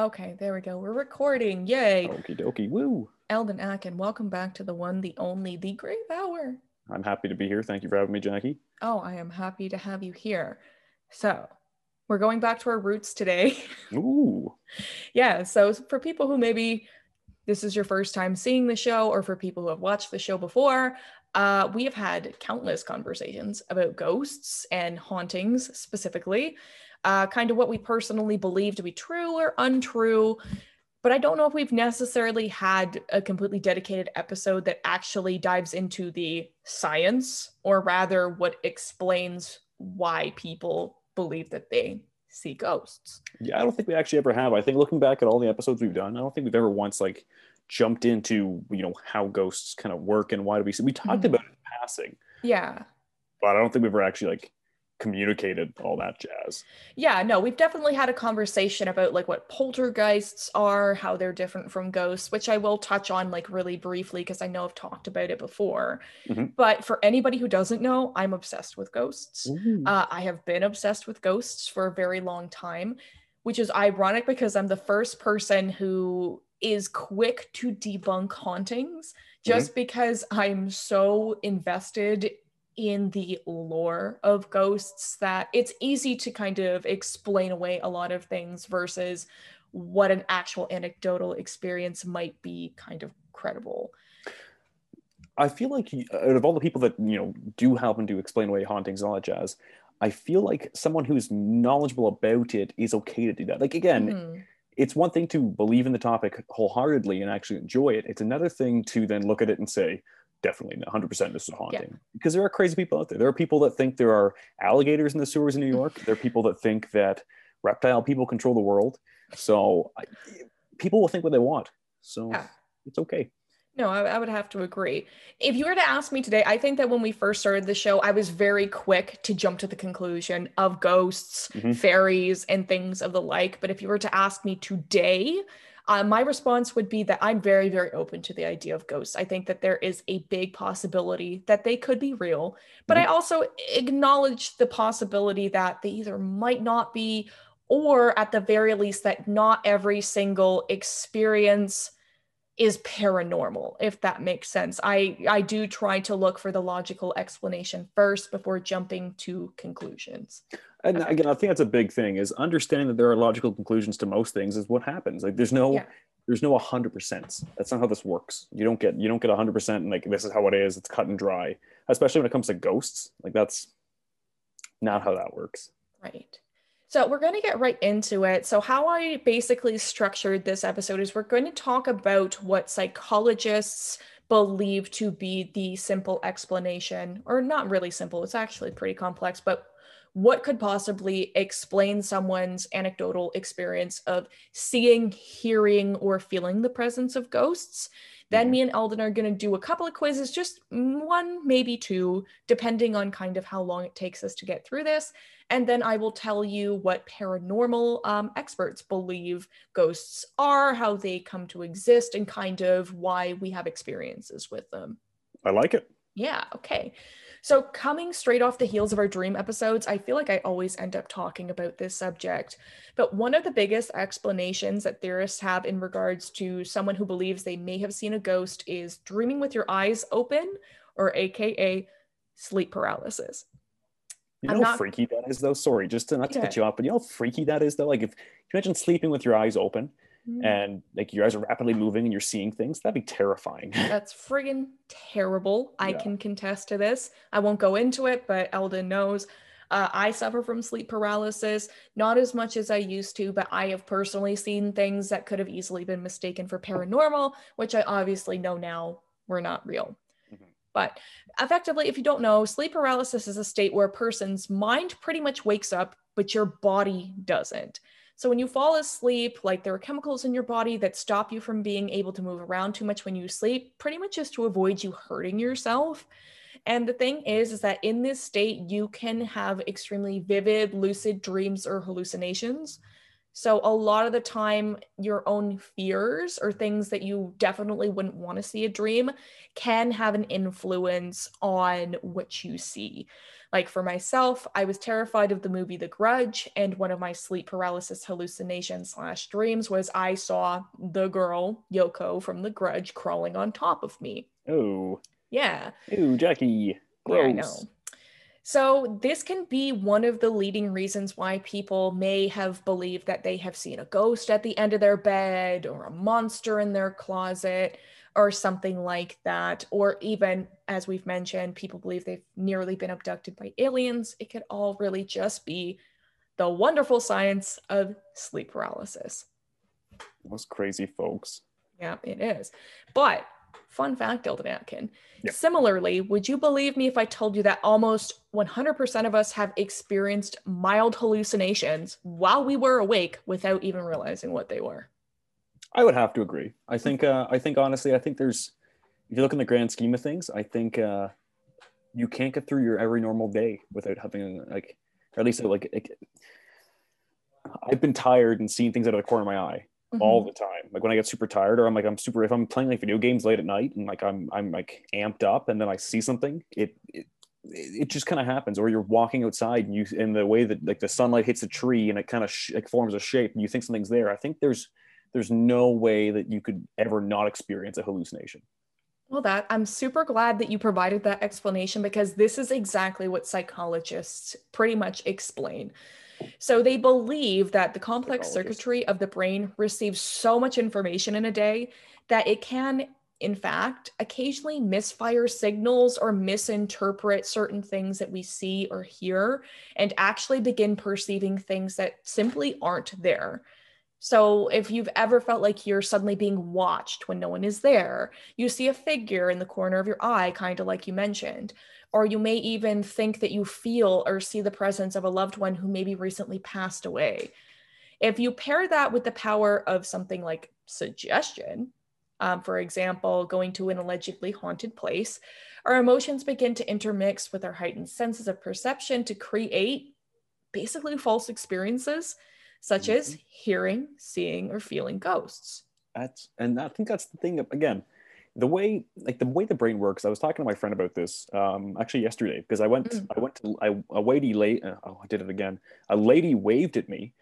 Okay, there we go. We're recording. Yay. Okie dokie, woo. Eldon Atkin, welcome back to the one, the only, the great hour. I'm happy to be here. Thank you for having me, Jackie. Oh, I am happy to have you here. So, we're going back to our roots today. Ooh. yeah, so for people who maybe this is your first time seeing the show, or for people who have watched the show before, uh, we have had countless conversations about ghosts and hauntings specifically uh, kind of what we personally believe to be true or untrue. But I don't know if we've necessarily had a completely dedicated episode that actually dives into the science, or rather, what explains why people believe that they see ghosts. Yeah, I don't think we actually ever have. I think looking back at all the episodes we've done, I don't think we've ever once like jumped into you know how ghosts kind of work and why do we see. We talked mm-hmm. about it in passing. Yeah. But I don't think we've ever actually like communicated all that jazz. Yeah, no, we've definitely had a conversation about like what poltergeists are, how they're different from ghosts, which I will touch on like really briefly because I know I've talked about it before. Mm-hmm. But for anybody who doesn't know, I'm obsessed with ghosts. Uh, I have been obsessed with ghosts for a very long time, which is ironic because I'm the first person who is quick to debunk hauntings just mm-hmm. because I'm so invested in the lore of ghosts that it's easy to kind of explain away a lot of things versus what an actual anecdotal experience might be kind of credible. I feel like out of all the people that you know do happen to explain away hauntings and all that jazz, I feel like someone who's knowledgeable about it is okay to do that. Like again, mm-hmm. it's one thing to believe in the topic wholeheartedly and actually enjoy it. It's another thing to then look at it and say, definitely 100% this is haunting yeah. because there are crazy people out there there are people that think there are alligators in the sewers in new york there are people that think that reptile people control the world so I, people will think what they want so yeah. it's okay no, I, I, would have to agree. If you were to ask me today, I think that when we first started the show, I was very quick to jump to the conclusion of ghosts, mm-hmm. fairies, and things of the like. But if you were to ask me today, uh, my response would be that I'm very, very open to the idea of ghosts. I think that there is a big possibility that they could be real, but mm-hmm. I also acknowledge the possibility that they either might not be, or at the very least, that not every single experience is paranormal if that makes sense i i do try to look for the logical explanation first before jumping to conclusions and okay. again i think that's a big thing is understanding that there are logical conclusions to most things is what happens like there's no yeah. there's no 100% that's not how this works you don't get you don't get 100% and like this is how it is it's cut and dry especially when it comes to ghosts like that's not how that works right so we're going to get right into it. So how I basically structured this episode is we're going to talk about what psychologists believe to be the simple explanation, or not really simple, it's actually pretty complex, but what could possibly explain someone's anecdotal experience of seeing, hearing, or feeling the presence of ghosts. Then mm-hmm. me and Eldon are going to do a couple of quizzes, just one, maybe two, depending on kind of how long it takes us to get through this. And then I will tell you what paranormal um, experts believe ghosts are, how they come to exist, and kind of why we have experiences with them. I like it. Yeah, okay. So, coming straight off the heels of our dream episodes, I feel like I always end up talking about this subject. But one of the biggest explanations that theorists have in regards to someone who believes they may have seen a ghost is dreaming with your eyes open, or AKA sleep paralysis. You know how freaky that is, though. Sorry, just to not to yeah. cut you off, but you know how freaky that is, though. Like if you imagine sleeping with your eyes open, mm. and like your eyes are rapidly moving and you're seeing things, that'd be terrifying. That's friggin' terrible. I can contest to this. I won't go into it, but Eldon knows. Uh, I suffer from sleep paralysis, not as much as I used to, but I have personally seen things that could have easily been mistaken for paranormal, which I obviously know now were not real. But effectively, if you don't know, sleep paralysis is a state where a person's mind pretty much wakes up, but your body doesn't. So when you fall asleep, like there are chemicals in your body that stop you from being able to move around too much when you sleep, pretty much just to avoid you hurting yourself. And the thing is, is that in this state, you can have extremely vivid, lucid dreams or hallucinations. So, a lot of the time, your own fears or things that you definitely wouldn't want to see a dream can have an influence on what you see. Like for myself, I was terrified of the movie The Grudge, and one of my sleep paralysis hallucinations slash dreams was I saw the girl Yoko from The Grudge crawling on top of me. Oh. Yeah. Ooh, Jackie. Gross. Yeah, I know. So, this can be one of the leading reasons why people may have believed that they have seen a ghost at the end of their bed or a monster in their closet or something like that. Or even, as we've mentioned, people believe they've nearly been abducted by aliens. It could all really just be the wonderful science of sleep paralysis. Those crazy folks. Yeah, it is. But fun fact, Dilton Atkin. Yep. Similarly, would you believe me if I told you that almost 100% of us have experienced mild hallucinations while we were awake without even realizing what they were? I would have to agree. I think. Uh, I think honestly, I think there's. If you look in the grand scheme of things, I think uh, you can't get through your every normal day without having like, or at least like, like I've been tired and seeing things out of the corner of my eye mm-hmm. all the time. Like when I get super tired, or I'm like I'm super. If I'm playing like video games late at night and like I'm I'm like amped up, and then I see something, it, it it just kind of happens or you're walking outside and you in the way that like the sunlight hits a tree and it kind of sh- like forms a shape and you think something's there i think there's there's no way that you could ever not experience a hallucination. Well, that I'm super glad that you provided that explanation because this is exactly what psychologists pretty much explain. So they believe that the complex circuitry of the brain receives so much information in a day that it can, in fact, occasionally misfire signals or misinterpret certain things that we see or hear and actually begin perceiving things that simply aren't there. So if you've ever felt like you're suddenly being watched when no one is there, you see a figure in the corner of your eye, kind of like you mentioned, or you may even think that you feel or see the presence of a loved one who maybe recently passed away. If you pair that with the power of something like suggestion, um, for example, going to an allegedly haunted place, our emotions begin to intermix with our heightened senses of perception to create basically false experiences such mm-hmm. as hearing, seeing, or feeling ghosts. That's and I think that's the thing. Again, the way like the way the brain works. I was talking to my friend about this um, actually yesterday because I went mm. I went to I, a lady late. Uh, oh, I did it again. A lady waved at me,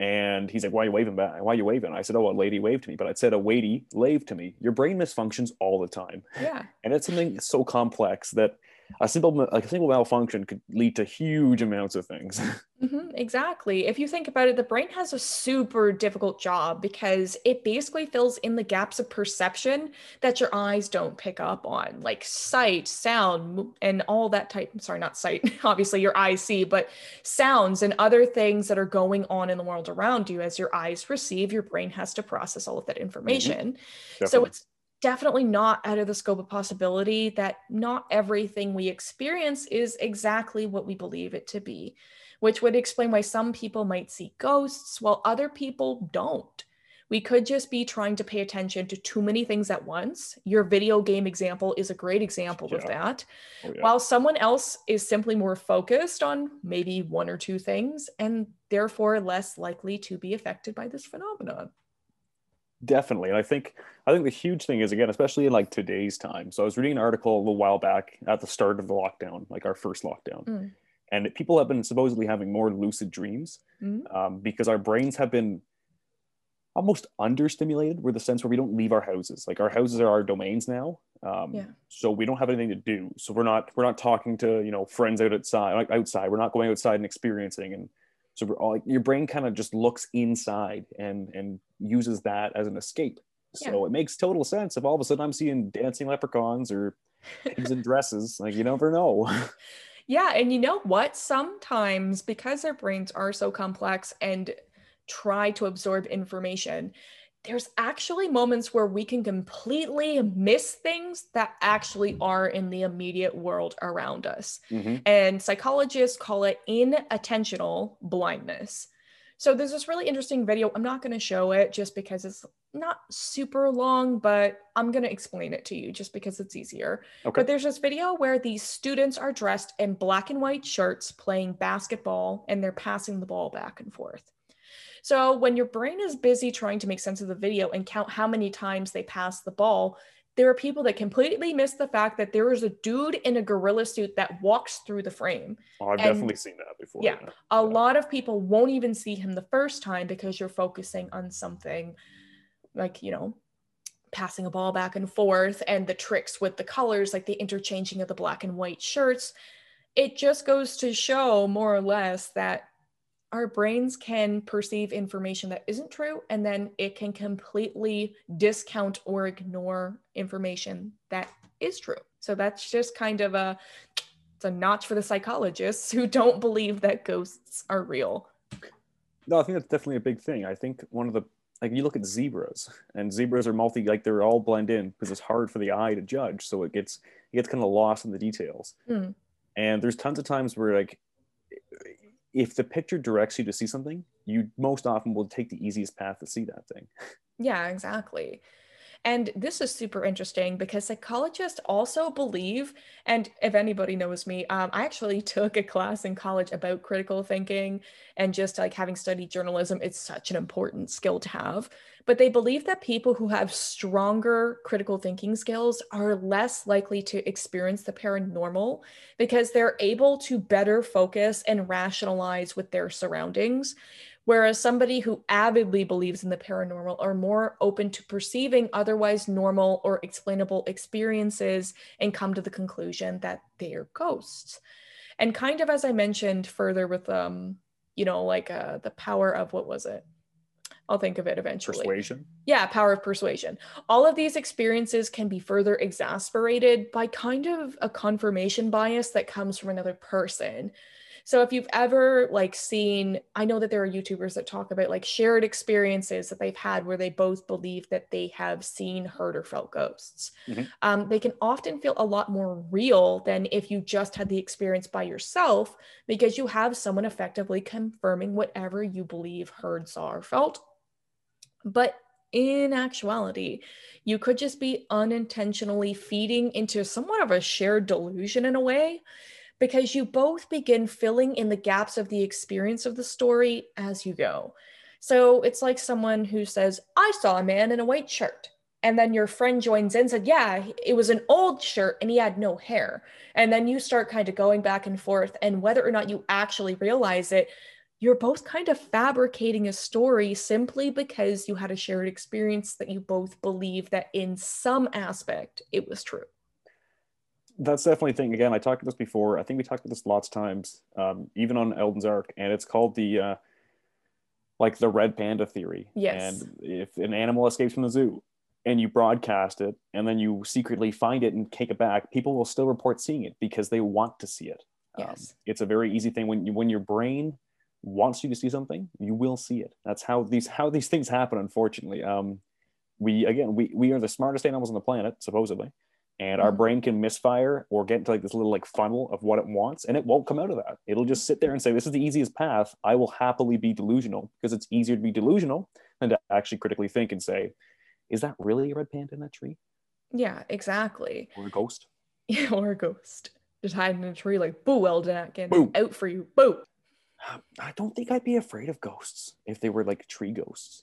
and he's like, "Why are you waving back? Why are you waving?" I said, "Oh, a lady waved to me," but I said, "A lady waved to me." Your brain misfunctions all the time. Yeah, and it's something so complex that a simple like a single malfunction could lead to huge amounts of things. Mm-hmm, exactly. If you think about it, the brain has a super difficult job because it basically fills in the gaps of perception that your eyes don't pick up on, like sight, sound, and all that type. Sorry, not sight. Obviously, your eyes see, but sounds and other things that are going on in the world around you as your eyes receive, your brain has to process all of that mm-hmm. information. Mm-hmm. So it's definitely not out of the scope of possibility that not everything we experience is exactly what we believe it to be, which would explain why some people might see ghosts while other people don't. We could just be trying to pay attention to too many things at once. Your video game example is a great example yeah. of that. Oh, yeah. While someone else is simply more focused on maybe one or two things and therefore less likely to be affected by this phenomenon definitely. And i think i think the huge thing is again especially in like today's time. So i was reading an article a little while back at the start of the lockdown like our first lockdown. Mm. and people have been supposedly having more lucid dreams mm. um, because our brains have been almost understimulated. With the sense where we don't leave our houses. Like our houses are our domains now. Um, yeah. so we don't have anything to do. So we're not we're not talking to you know friends out outside like outside. We're not going outside and experiencing and so all, your brain kind of just looks inside and and uses that as an escape. So yeah. it makes total sense if all of a sudden I'm seeing dancing leprechauns or pigs in dresses. Like you never know. Yeah, and you know what? Sometimes because our brains are so complex and try to absorb information, there's actually moments where we can completely miss things that actually are in the immediate world around us. Mm-hmm. And psychologists call it inattentional blindness. So there's this really interesting video. I'm not going to show it just because it's not super long, but I'm going to explain it to you just because it's easier. Okay. But there's this video where these students are dressed in black and white shirts playing basketball and they're passing the ball back and forth. So when your brain is busy trying to make sense of the video and count how many times they pass the ball, there are people that completely miss the fact that there is a dude in a gorilla suit that walks through the frame. Oh, I've and definitely seen that before. Yeah, yeah. A lot of people won't even see him the first time because you're focusing on something like, you know, passing a ball back and forth and the tricks with the colors, like the interchanging of the black and white shirts. It just goes to show more or less that our brains can perceive information that isn't true and then it can completely discount or ignore information that is true. So that's just kind of a it's a notch for the psychologists who don't believe that ghosts are real. No i think that's definitely a big thing. I think one of the like you look at zebras and zebras are multi like they're all blend in because it's hard for the eye to judge so it gets it gets kind of lost in the details. Mm. and there's tons of times where like if the picture directs you to see something, you most often will take the easiest path to see that thing. Yeah, exactly. And this is super interesting because psychologists also believe, and if anybody knows me, um, I actually took a class in college about critical thinking and just like having studied journalism, it's such an important skill to have. But they believe that people who have stronger critical thinking skills are less likely to experience the paranormal because they're able to better focus and rationalize with their surroundings. Whereas somebody who avidly believes in the paranormal are more open to perceiving otherwise normal or explainable experiences and come to the conclusion that they're ghosts. And kind of as I mentioned further with um, you know, like uh the power of what was it? I'll think of it eventually. Persuasion. Yeah, power of persuasion. All of these experiences can be further exasperated by kind of a confirmation bias that comes from another person. So if you've ever like seen, I know that there are YouTubers that talk about like shared experiences that they've had where they both believe that they have seen, heard, or felt ghosts. Mm-hmm. Um, they can often feel a lot more real than if you just had the experience by yourself because you have someone effectively confirming whatever you believe, heard, saw, or felt. But in actuality, you could just be unintentionally feeding into somewhat of a shared delusion in a way because you both begin filling in the gaps of the experience of the story as you go. So it's like someone who says, I saw a man in a white shirt. And then your friend joins in and said, Yeah, it was an old shirt and he had no hair. And then you start kind of going back and forth. And whether or not you actually realize it, you're both kind of fabricating a story simply because you had a shared experience that you both believe that in some aspect it was true that's definitely a thing. Again, I talked about this before. I think we talked about this lots of times, um, even on Elden's Arc, and it's called the uh, like the red panda theory. Yes. And if an animal escapes from the zoo and you broadcast it, and then you secretly find it and take it back, people will still report seeing it because they want to see it. Um, yes. Um, it's a very easy thing when you, when your brain wants you to see something, you will see it. That's how these how these things happen. Unfortunately, um, we again we we are the smartest animals on the planet supposedly and our mm-hmm. brain can misfire or get into like this little like funnel of what it wants and it won't come out of that. It'll just sit there and say this is the easiest path. I will happily be delusional because it's easier to be delusional than to actually critically think and say is that really a red panda in that tree? Yeah exactly. Or a ghost. Yeah or a ghost. Just hiding in a tree like boo Eldon Atkin boo. out for you. Boo. I don't think i'd be afraid of ghosts if they were like tree ghosts.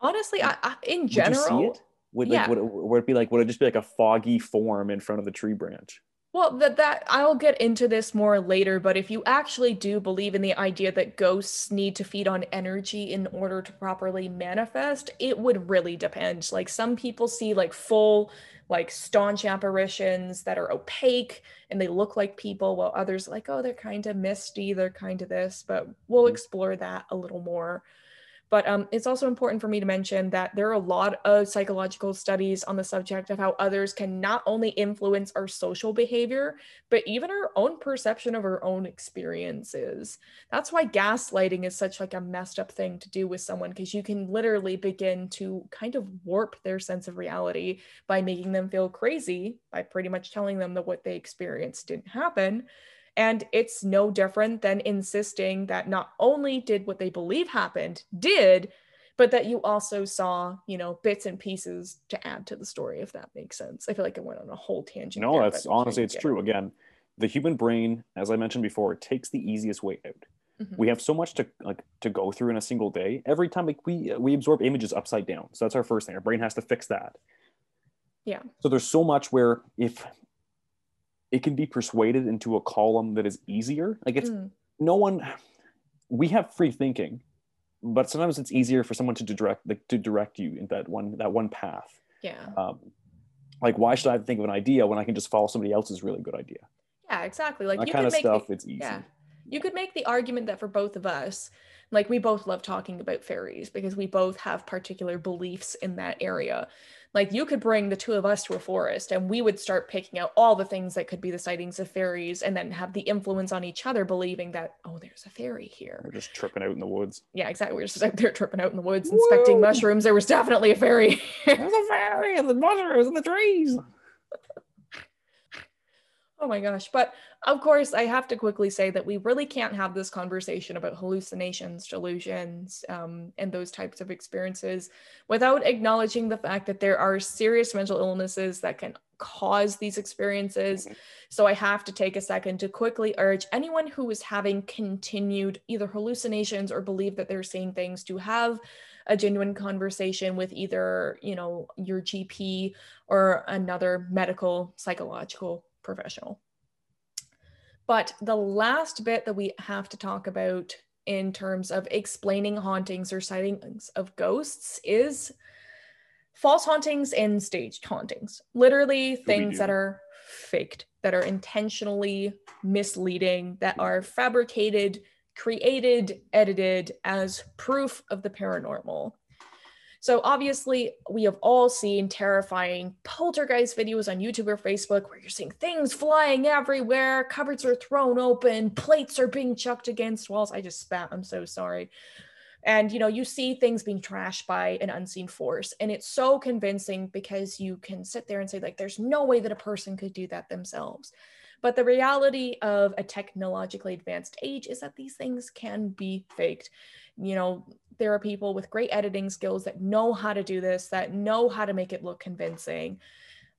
Honestly I, I in general would like yeah. would, it, would it be like would it just be like a foggy form in front of the tree branch? Well, that that I'll get into this more later, but if you actually do believe in the idea that ghosts need to feed on energy in order to properly manifest, it would really depend. Like some people see like full like staunch apparitions that are opaque and they look like people while others like oh they're kind of misty, they're kind of this, but we'll mm-hmm. explore that a little more. But um, it's also important for me to mention that there are a lot of psychological studies on the subject of how others can not only influence our social behavior, but even our own perception of our own experiences. That's why gaslighting is such like a messed up thing to do with someone because you can literally begin to kind of warp their sense of reality by making them feel crazy by pretty much telling them that what they experienced didn't happen and it's no different than insisting that not only did what they believe happened, did, but that you also saw, you know, bits and pieces to add to the story, if that makes sense. I feel like it went on a whole tangent. No, there, that's honestly, it's true. Again, the human brain, as I mentioned before, takes the easiest way out. Mm-hmm. We have so much to like to go through in a single day. Every time like we we absorb images upside down. So that's our first thing. Our brain has to fix that. Yeah. So there's so much where if it can be persuaded into a column that is easier, like it's mm. no one we have free thinking, but sometimes it's easier for someone to direct like to direct you in that one that one path. Yeah. Um, like why should I think of an idea when I can just follow somebody else's really good idea? Yeah, exactly. Like that kind of stuff, the, it's easy. Yeah you could make the argument that for both of us, like we both love talking about fairies because we both have particular beliefs in that area. Like you could bring the two of us to a forest and we would start picking out all the things that could be the sightings of fairies and then have the influence on each other believing that, oh, there's a fairy here. We're just tripping out in the woods. Yeah, exactly. We're just out there tripping out in the woods, inspecting Whoa! mushrooms. There was definitely a fairy. there's a fairy in the mushrooms in the trees. Oh my gosh. But of course, I have to quickly say that we really can't have this conversation about hallucinations, delusions, um, and those types of experiences without acknowledging the fact that there are serious mental illnesses that can cause these experiences. Mm-hmm. So I have to take a second to quickly urge anyone who is having continued either hallucinations or believe that they're seeing things to have a genuine conversation with either, you know, your GP or another medical psychological professional. But the last bit that we have to talk about in terms of explaining hauntings or sightings of ghosts is false hauntings and staged hauntings. Literally things that are faked, that are intentionally misleading, that are fabricated, created, edited as proof of the paranormal. So obviously, we have all seen terrifying poltergeist videos on YouTube or Facebook where you're seeing things flying everywhere, cupboards are thrown open, plates are being chucked against walls. I just spat. I'm so sorry. And you know, you see things being trashed by an unseen force, and it's so convincing because you can sit there and say like, "There's no way that a person could do that themselves." But the reality of a technologically advanced age is that these things can be faked. You know, there are people with great editing skills that know how to do this, that know how to make it look convincing.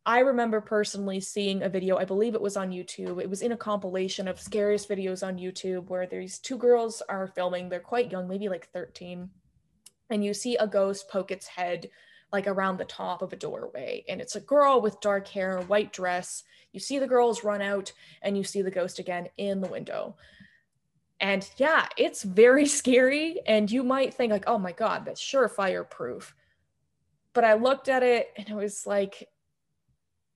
I remember personally seeing a video, I believe it was on YouTube. It was in a compilation of scariest videos on YouTube where these two girls are filming. They're quite young, maybe like 13. And you see a ghost poke its head like around the top of a doorway. And it's a girl with dark hair, white dress. You see the girls run out and you see the ghost again in the window. And yeah, it's very scary. And you might think, like, oh my God, that's surefire proof. But I looked at it and it was like,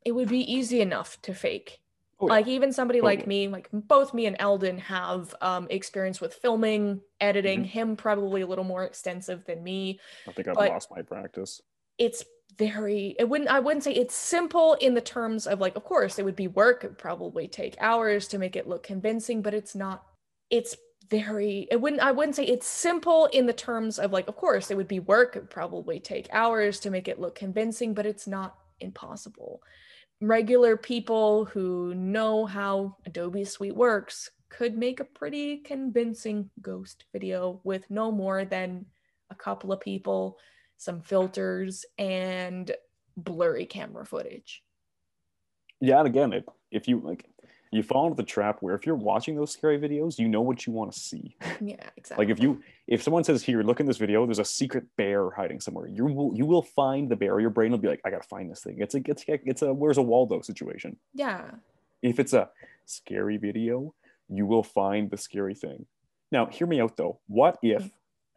it would be easy enough to fake. Oh, yeah. Like even somebody like me, like both me and Eldon have um, experience with filming, editing. Mm-hmm. Him probably a little more extensive than me. I think I've lost my practice. It's very. It wouldn't. I wouldn't say it's simple in the terms of like. Of course, it would be work. It would probably take hours to make it look convincing, but it's not it's very it wouldn't i wouldn't say it's simple in the terms of like of course it would be work it would probably take hours to make it look convincing but it's not impossible. Regular people who know how adobe suite works could make a pretty convincing ghost video with no more than a couple of people some filters and blurry camera footage. Yeah and again it, if you like you fall into the trap where if you're watching those scary videos, you know what you want to see. Yeah, exactly. like if you if someone says here, look in this video, there's a secret bear hiding somewhere. You will you will find the bear. Your brain will be like, I gotta find this thing. It's a it's a, it's a where's a Waldo situation. Yeah. If it's a scary video, you will find the scary thing. Now, hear me out though. What mm, if?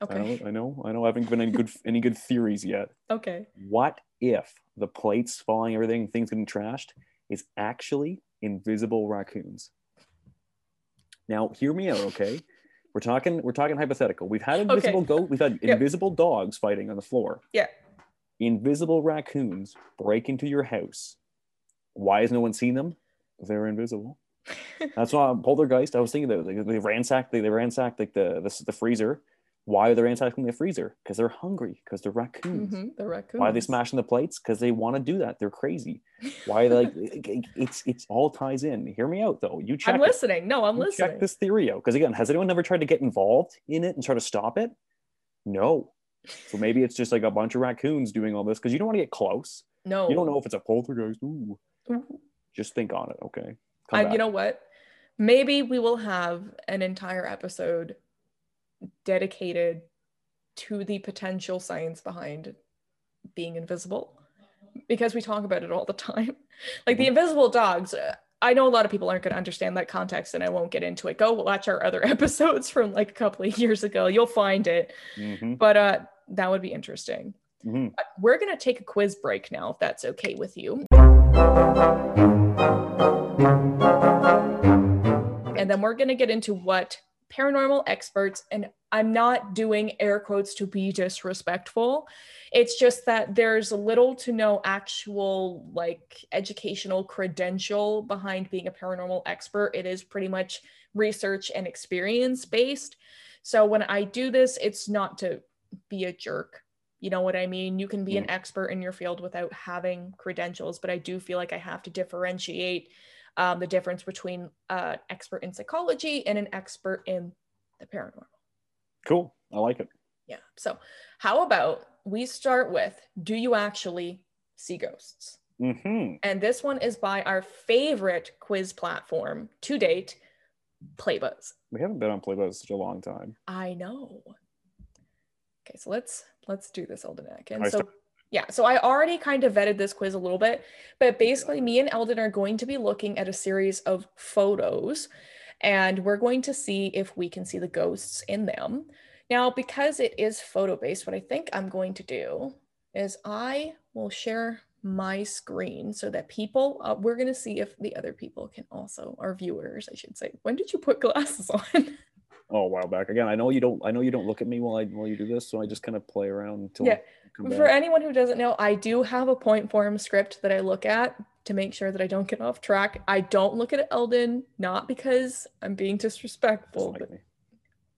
Okay. I know, I know, I know. I haven't given any good any good theories yet. Okay. What if the plates falling, everything, things getting trashed, is actually invisible raccoons. Now, hear me out, okay? We're talking we're talking hypothetical. We've had invisible okay. goat, we've had yep. invisible dogs fighting on the floor. Yeah. Invisible raccoons break into your house. Why has no one seen them? They're invisible. That's why poltergeist. I was thinking that they, they ransacked they, they ransacked like the, the the freezer why are they ransacking the freezer? Because they're hungry. Because they're raccoons. Mm-hmm, they're raccoons. Why are they smashing the plates? Because they want to do that. They're crazy. Why? they like it's it's all ties in. Hear me out though. You check. I'm listening. It. No, I'm you listening. Check this theory out. Because again, has anyone ever tried to get involved in it and try to stop it? No. So maybe it's just like a bunch of raccoons doing all this because you don't want to get close. No. You don't know if it's a poltergeist. Ooh. Mm-hmm. Just think on it. Okay. And you know what? Maybe we will have an entire episode dedicated to the potential science behind being invisible because we talk about it all the time. Like the mm-hmm. invisible dogs, uh, I know a lot of people aren't going to understand that context and I won't get into it. Go watch our other episodes from like a couple of years ago. You'll find it. Mm-hmm. But uh that would be interesting. Mm-hmm. Uh, we're going to take a quiz break now if that's okay with you. And then we're going to get into what paranormal experts, and I'm not doing air quotes to be disrespectful. It's just that there's little to no actual like educational credential behind being a paranormal expert. It is pretty much research and experience based. So when I do this, it's not to be a jerk. You know what I mean? You can be an mm. expert in your field without having credentials, but I do feel like I have to differentiate um, the difference between an expert in psychology and an expert in the paranormal. Cool. I like it. Yeah. So, how about we start with Do you actually see ghosts? Mm-hmm. And this one is by our favorite quiz platform to date, Playbuzz. We haven't been on Playbuzz such a long time. I know. Okay, so let's let's do this, Eldon And so yeah, so I already kind of vetted this quiz a little bit, but basically, me and Eldon are going to be looking at a series of photos and we're going to see if we can see the ghosts in them. Now, because it is photo based, what I think I'm going to do is I will share my screen so that people, uh, we're going to see if the other people can also, our viewers, I should say. When did you put glasses on? oh, a while back. Again, I know you don't. I know you don't look at me while I while you do this, so I just kind of play around until. Yeah. For anyone who doesn't know, I do have a point form script that I look at to make sure that I don't get off track. I don't look at Eldon, not because I'm being disrespectful, like but me.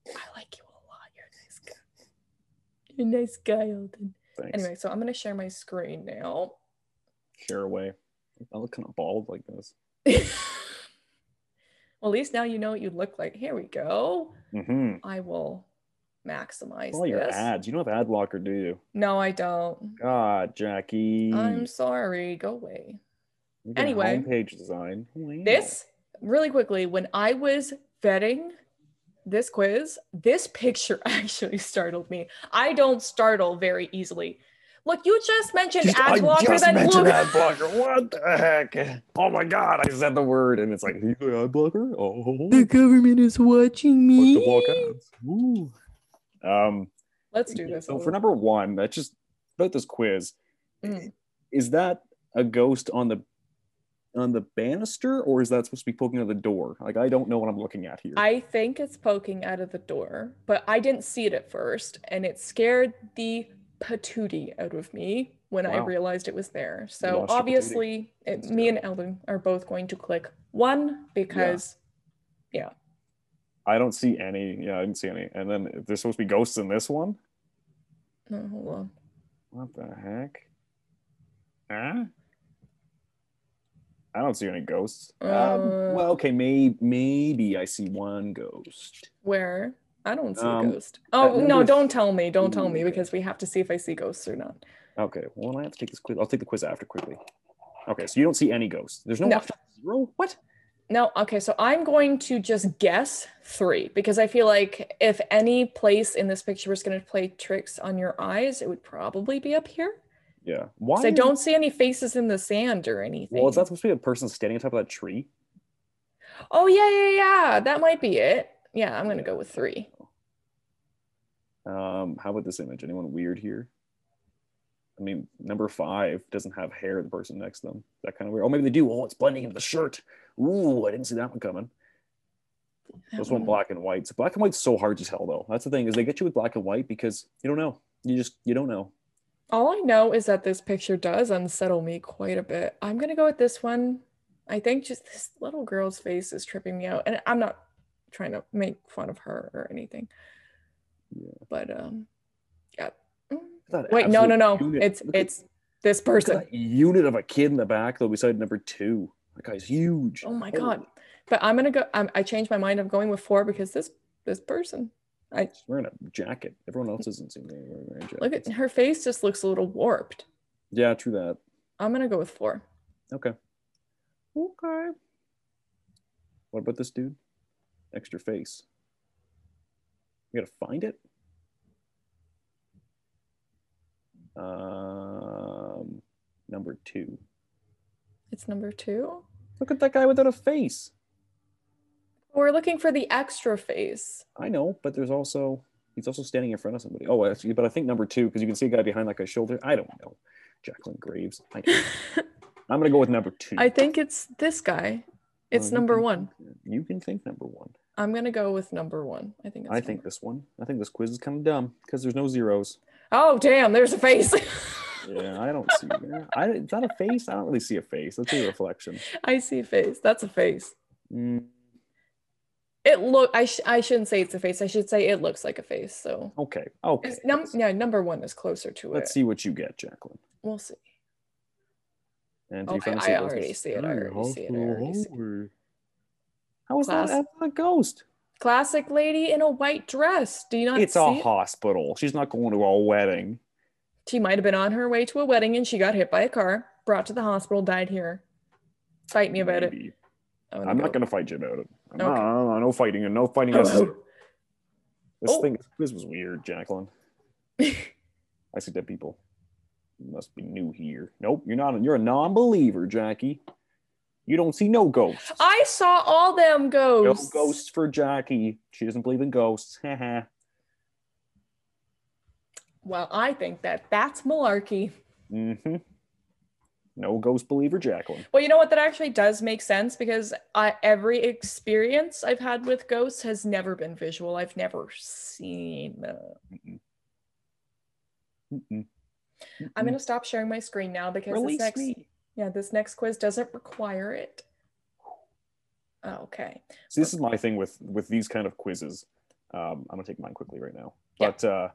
I like you a lot. You're a nice guy. You're a nice guy, Eldon. Thanks. Anyway, so I'm gonna share my screen now. Share away. I look kind of bald like this. Well, at least now you know what you look like. Here we go. Mm-hmm. I will maximize all your ads. You don't have ad blocker, do you? No, I don't. God, Jackie. I'm sorry. Go away. Anyway, page design. Wow. This really quickly. When I was vetting this quiz, this picture actually startled me. I don't startle very easily. Look, you just mentioned just, ad blocker. I just mentioned ad blocker. What the heck? Oh my god! I said the word, and it's like ad blocker. Oh, the government is watching me. Ooh. Um, let's do this. So for number one, that's just about this quiz. Mm. Is that a ghost on the on the banister, or is that supposed to be poking out the door? Like I don't know what I'm looking at here. I think it's poking out of the door, but I didn't see it at first, and it scared the patootie out of me when wow. I realized it was there. So obviously, it, me and Eldon are both going to click one because, yeah. yeah. I don't see any. Yeah, I didn't see any. And then there's supposed to be ghosts in this one. No, hold on. What the heck? Huh? I don't see any ghosts. Um, uh, um, well, okay, maybe maybe I see one ghost. Where? I don't see um, a ghost. Oh no! Don't tell me. Don't tell me because we have to see if I see ghosts or not. Okay. Well, I have to take this quiz. I'll take the quiz after quickly. Okay. So you don't see any ghosts. There's no, no. zero. What? No. Okay. So I'm going to just guess three because I feel like if any place in this picture was going to play tricks on your eyes, it would probably be up here. Yeah. Why? I don't see any faces in the sand or anything. Well, is that supposed to be a person standing on top of that tree? Oh yeah, yeah, yeah. That might be it. Yeah, I'm gonna go with three. Um, how about this image? Anyone weird here? I mean, number five doesn't have hair. The person next to them. That kind of weird. Oh, maybe they do. Oh, it's blending into the shirt. Ooh, I didn't see that one coming. This one black and white. So black and white's so hard to tell though. That's the thing is they get you with black and white because you don't know. You just you don't know. All I know is that this picture does unsettle me quite a bit. I'm gonna go with this one. I think just this little girl's face is tripping me out, and I'm not trying to make fun of her or anything. Yeah. But um, yeah. Wait, no, no, no. Unit. It's look it's at, this person. unit of a kid in the back though, beside number two. That guy's huge. Oh my oh. god! But I'm gonna go. I'm, I changed my mind. I'm going with four because this this person. I She's wearing a jacket. Everyone else isn't seeing wearing jackets. Look at her face. Just looks a little warped. Yeah, true that. I'm gonna go with four. Okay. Okay. What about this dude? Extra face. We gotta find it. Um, number two. It's number two. Look at that guy without a face. We're looking for the extra face. I know, but there's also he's also standing in front of somebody. Oh, actually, but I think number two because you can see a guy behind like a shoulder. I don't know. Jacqueline Graves. I am gonna go with number two. I think it's this guy. It's uh, number can, one. You can think number one. I'm gonna go with number one. I think. I think this one. I think this quiz is kind of dumb because there's no zeros. Oh damn! There's a face. yeah, I don't see. I, is that a face? I don't really see a face. Let's see a reflection. I see a face. That's a face. Mm. It look. I sh- I shouldn't say it's a face. I should say it looks like a face. So okay, okay. Num- yeah, number one is closer to Let's it. Let's see what you get, Jacqueline. We'll see. And okay, I already see it. I already see it. I already see it. How is Class- that a ghost? Classic lady in a white dress. Do you not? It's a it? hospital. She's not going to a wedding. She might have been on her way to a wedding and she got hit by a car, brought to the hospital, died here. Fight me about Maybe. it. I'm go. not going to fight you about it. Okay. No, no fighting and no fighting. This, oh. this oh. thing, this was weird, Jacqueline. I see dead people. You must be new here. Nope, you're not. You're a non-believer, Jackie. You don't see no ghosts. I saw all them ghosts. No ghosts for Jackie. She doesn't believe in ghosts. well, I think that that's malarkey. Mm-hmm. No ghost believer, Jacqueline. Well, you know what? That actually does make sense because I, every experience I've had with ghosts has never been visual. I've never seen them. Mm-mm. I'm going to stop sharing my screen now because Release this next, me. yeah, this next quiz doesn't require it. okay. So this is my thing with with these kind of quizzes. Um, I'm gonna take mine quickly right now, but yeah. uh,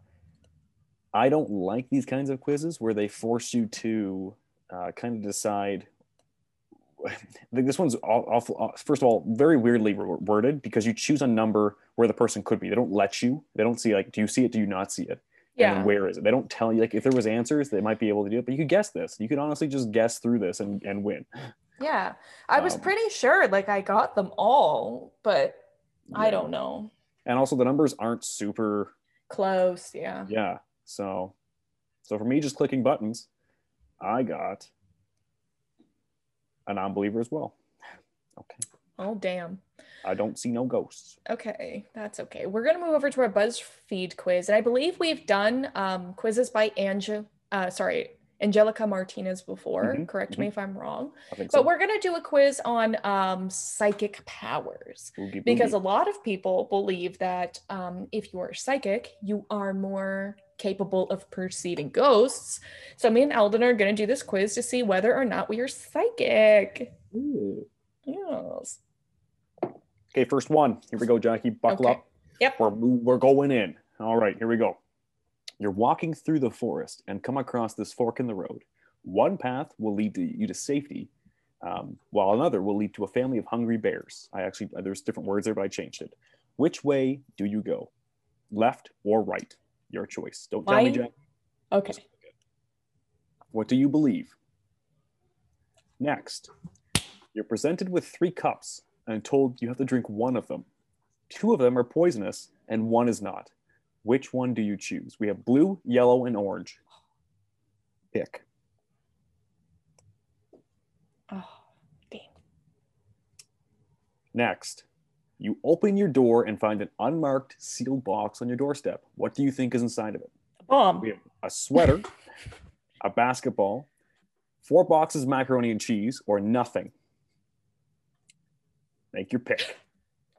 I don't like these kinds of quizzes where they force you to uh, kind of decide. I think this one's awful. First of all, very weirdly worded because you choose a number where the person could be. They don't let you. They don't see like, do you see it? Do you not see it? Yeah. And where is it? They don't tell you. Like if there was answers, they might be able to do it. But you could guess this. You could honestly just guess through this and and win. Yeah, I was um, pretty sure. Like I got them all, but yeah. I don't know. And also, the numbers aren't super close. Yeah. Yeah. So, so for me, just clicking buttons, I got a non-believer as well. Okay. Oh damn. I don't see no ghosts. Okay, that's okay. We're gonna move over to our BuzzFeed quiz, and I believe we've done um, quizzes by Angel. Uh, sorry, Angelica Martinez before. Mm-hmm, Correct mm-hmm. me if I'm wrong. But so. we're going to do a quiz on um, psychic powers because a lot of people believe that um, if you are psychic, you are more capable of perceiving ghosts. So me and Eldon are going to do this quiz to see whether or not we are psychic. Ooh. Yes. Okay, first one. Here we go, Jackie. Buckle okay. up. Yep. We're, we're going in. All right, here we go. You're walking through the forest and come across this fork in the road. One path will lead to you to safety, um, while another will lead to a family of hungry bears. I actually, there's different words there, but I changed it. Which way do you go? Left or right? Your choice. Don't tell me, Jack. Okay. What do you believe? Next, you're presented with three cups and told you have to drink one of them. Two of them are poisonous and one is not. Which one do you choose? We have blue, yellow, and orange. Pick. Oh, damn. Next, you open your door and find an unmarked sealed box on your doorstep. What do you think is inside of it? A bomb. We have a sweater, a basketball, four boxes of macaroni and cheese, or nothing. Make your pick.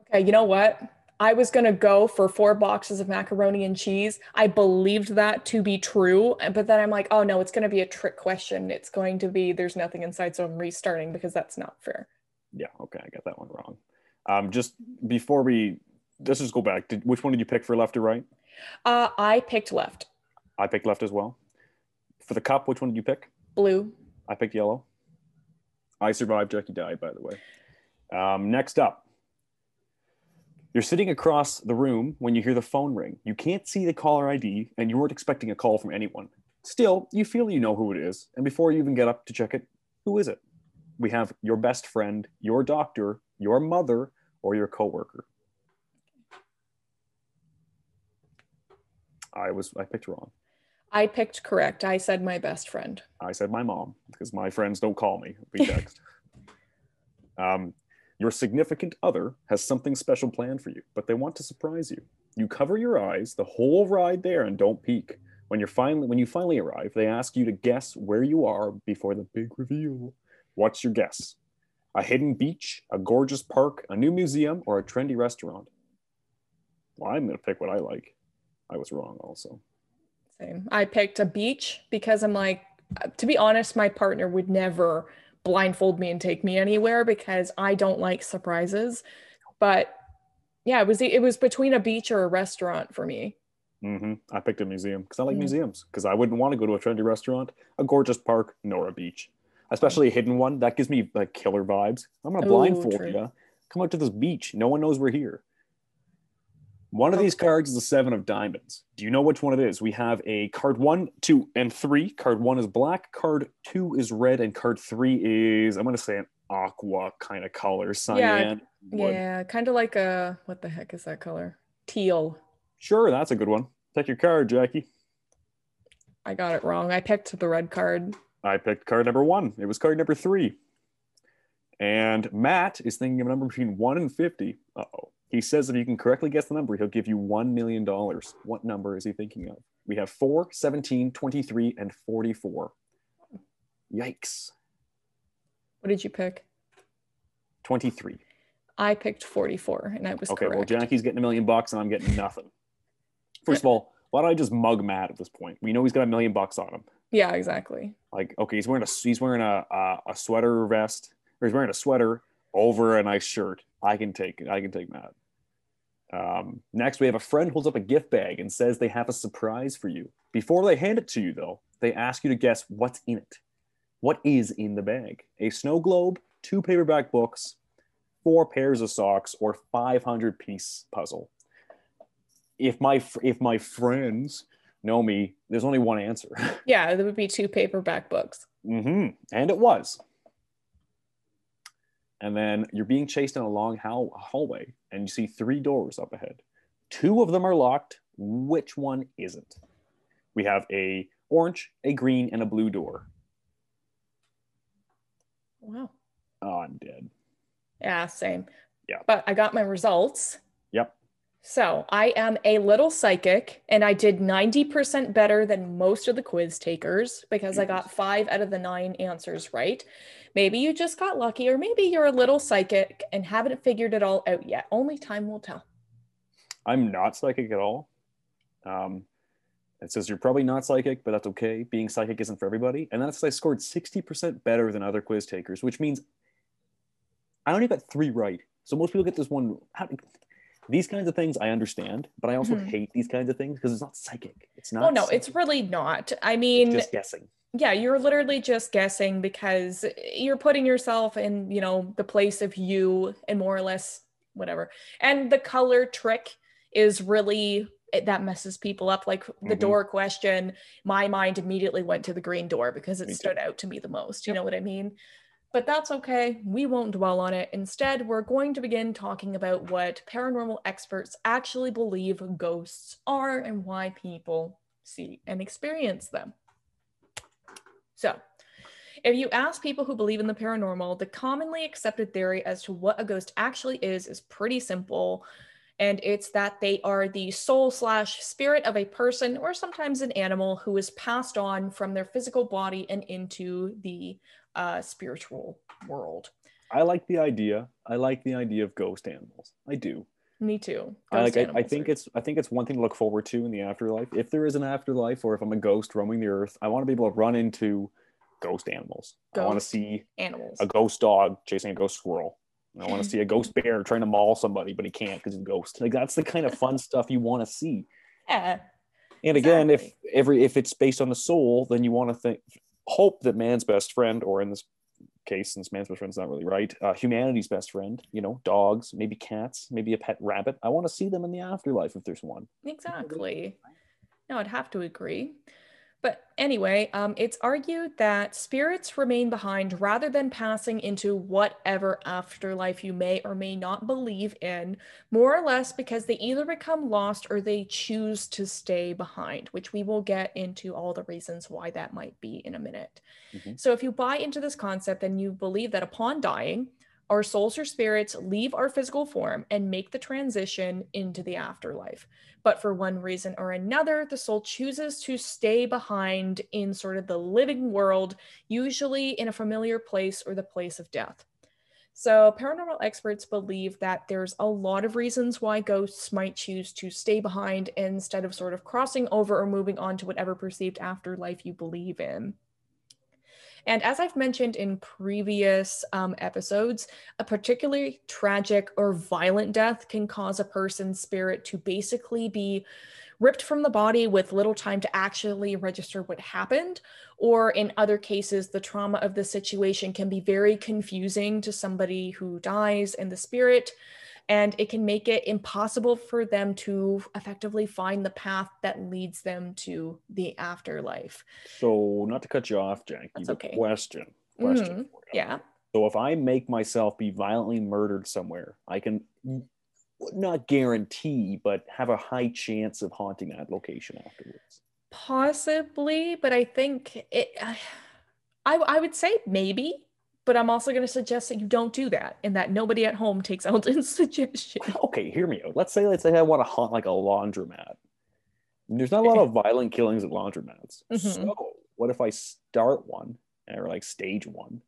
Okay, you know what? I was going to go for four boxes of macaroni and cheese. I believed that to be true. But then I'm like, oh no, it's going to be a trick question. It's going to be there's nothing inside. So I'm restarting because that's not fair. Yeah. Okay. I got that one wrong. Um, just before we, let's just go back. Did, which one did you pick for left or right? Uh, I picked left. I picked left as well. For the cup, which one did you pick? Blue. I picked yellow. I survived. Jackie died, by the way. Um, next up, you're sitting across the room when you hear the phone ring. You can't see the caller ID and you weren't expecting a call from anyone. Still, you feel you know who it is. And before you even get up to check it, who is it? We have your best friend, your doctor, your mother, or your coworker. I was I picked wrong. I picked correct. I said my best friend. I said my mom because my friends don't call me. We text. um, your significant other has something special planned for you, but they want to surprise you. You cover your eyes the whole ride there and don't peek. When you're finally when you finally arrive, they ask you to guess where you are before the big reveal. What's your guess? A hidden beach, a gorgeous park, a new museum, or a trendy restaurant? Well, I'm gonna pick what I like. I was wrong also. Same. I picked a beach because I'm like, to be honest, my partner would never blindfold me and take me anywhere because I don't like surprises. But yeah, it was it was between a beach or a restaurant for me. Mm-hmm. I picked a museum because I like mm. museums because I wouldn't want to go to a trendy restaurant, a gorgeous park, nor a beach, especially a hidden one. That gives me like killer vibes. I'm gonna blindfold you. Come out to this beach. No one knows we're here. One of oh, these cards is a seven of diamonds. Do you know which one it is? We have a card one, two, and three. Card one is black, card two is red, and card three is, I'm to say an aqua kind of color. Cyan. Yeah, yeah kind of like a, what the heck is that color? Teal. Sure, that's a good one. Take your card, Jackie. I got it wrong. I picked the red card. I picked card number one. It was card number three. And Matt is thinking of a number between one and 50. Uh oh. He says if you can correctly guess the number, he'll give you $1 million. What number is he thinking of? We have 4, 17, 23, and 44. Yikes. What did you pick? 23. I picked 44 and I was okay. Correct. Well, Jackie's getting a million bucks and I'm getting nothing. First of all, why don't I just mug Matt at this point? We know he's got a million bucks on him. Yeah, exactly. Like, okay, he's wearing a he's wearing a a, a sweater vest, or he's wearing a sweater over a nice shirt. I can take I can take Matt. Um, next, we have a friend holds up a gift bag and says they have a surprise for you. Before they hand it to you, though, they ask you to guess what's in it. What is in the bag? A snow globe, two paperback books, four pairs of socks, or 500 piece puzzle. If my if my friends know me, there's only one answer. Yeah, there would be two paperback books. Mm-hmm. And it was. And then you're being chased in a long hall- hallway and you see three doors up ahead. Two of them are locked. Which one isn't? We have a orange a green and a blue door. Wow. Oh i'm dead. Yeah same. Yeah. But i got my results. Yep so I am a little psychic and I did 90% better than most of the quiz takers because I got five out of the nine answers right. Maybe you just got lucky, or maybe you're a little psychic and haven't figured it all out yet. Only time will tell. I'm not psychic at all. Um, it says you're probably not psychic, but that's okay. Being psychic isn't for everybody. And that's I scored 60% better than other quiz takers, which means I only got three right. So most people get this one. How, these kinds of things I understand, but I also mm-hmm. hate these kinds of things because it's not psychic. It's not. Oh no, psychic. it's really not. I mean, it's just guessing yeah you're literally just guessing because you're putting yourself in you know the place of you and more or less whatever and the color trick is really it, that messes people up like the mm-hmm. door question my mind immediately went to the green door because it me stood too. out to me the most you know what i mean but that's okay we won't dwell on it instead we're going to begin talking about what paranormal experts actually believe ghosts are and why people see and experience them so, if you ask people who believe in the paranormal, the commonly accepted theory as to what a ghost actually is is pretty simple. And it's that they are the soul slash spirit of a person or sometimes an animal who is passed on from their physical body and into the uh, spiritual world. I like the idea. I like the idea of ghost animals. I do. Me too. I like. I, I, think are... it's. I think it's one thing to look forward to in the afterlife. If there is an afterlife, or if I'm a ghost roaming the earth, I want to be able to run into ghost animals. Ghost I want to see animals. A ghost dog chasing a ghost squirrel. I want to see a ghost bear trying to maul somebody, but he can't because he's a ghost. Like that's the kind of fun stuff you want to see. Yeah. And again, if every if it's based on the soul, then you want to think hope that man's best friend, or in this case, since man's best friend's not really right, uh, humanity's best friend, you know, dogs, maybe cats, maybe a pet rabbit. I want to see them in the afterlife if there's one. Exactly. No, I'd have to agree. But anyway, um, it's argued that spirits remain behind rather than passing into whatever afterlife you may or may not believe in, more or less because they either become lost or they choose to stay behind, which we will get into all the reasons why that might be in a minute. Mm-hmm. So if you buy into this concept and you believe that upon dying, our souls or spirits leave our physical form and make the transition into the afterlife. But for one reason or another, the soul chooses to stay behind in sort of the living world, usually in a familiar place or the place of death. So, paranormal experts believe that there's a lot of reasons why ghosts might choose to stay behind instead of sort of crossing over or moving on to whatever perceived afterlife you believe in. And as I've mentioned in previous um, episodes, a particularly tragic or violent death can cause a person's spirit to basically be ripped from the body with little time to actually register what happened. Or in other cases, the trauma of the situation can be very confusing to somebody who dies and the spirit and it can make it impossible for them to effectively find the path that leads them to the afterlife. So, not to cut you off, Jackie, That's okay. question. Question. Mm-hmm. Yeah. So, if I make myself be violently murdered somewhere, I can not guarantee, but have a high chance of haunting that location afterwards. Possibly, but I think it. I I would say maybe but I'm also going to suggest that you don't do that and that nobody at home takes Eldon's suggestion. Okay, hear me out. Let's say let's say I want to haunt like a laundromat. There's not a lot of violent killings at laundromats. Mm-hmm. So what if I start one or like stage one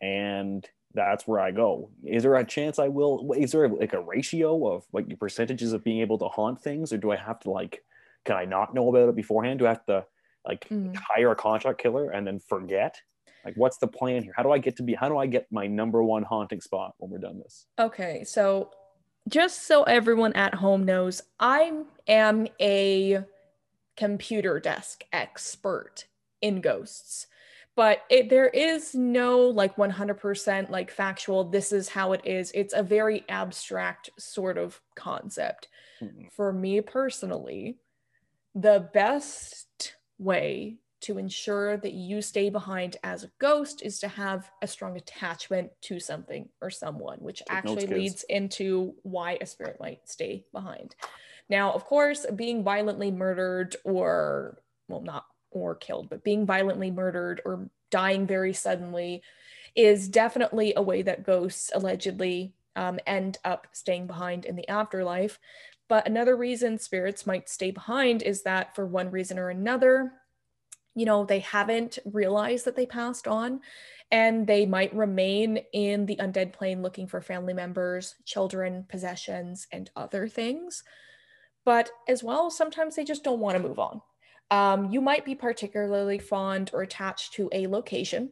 and that's where I go. Is there a chance I will? Is there like a ratio of like the percentages of being able to haunt things, or do I have to like? Can I not know about it beforehand? Do I have to like mm. hire a contract killer and then forget? Like, what's the plan here? How do I get to be, how do I get my number one haunting spot when we're done this? Okay. So, just so everyone at home knows, I am a computer desk expert in ghosts but it, there is no like 100% like factual this is how it is it's a very abstract sort of concept mm-hmm. for me personally the best way to ensure that you stay behind as a ghost is to have a strong attachment to something or someone, which Take actually notes, leads into why a spirit might stay behind. Now, of course, being violently murdered or, well, not or killed, but being violently murdered or dying very suddenly is definitely a way that ghosts allegedly um, end up staying behind in the afterlife. But another reason spirits might stay behind is that for one reason or another, you know, they haven't realized that they passed on and they might remain in the undead plane looking for family members, children, possessions, and other things. But as well, sometimes they just don't want to move on. Um, you might be particularly fond or attached to a location.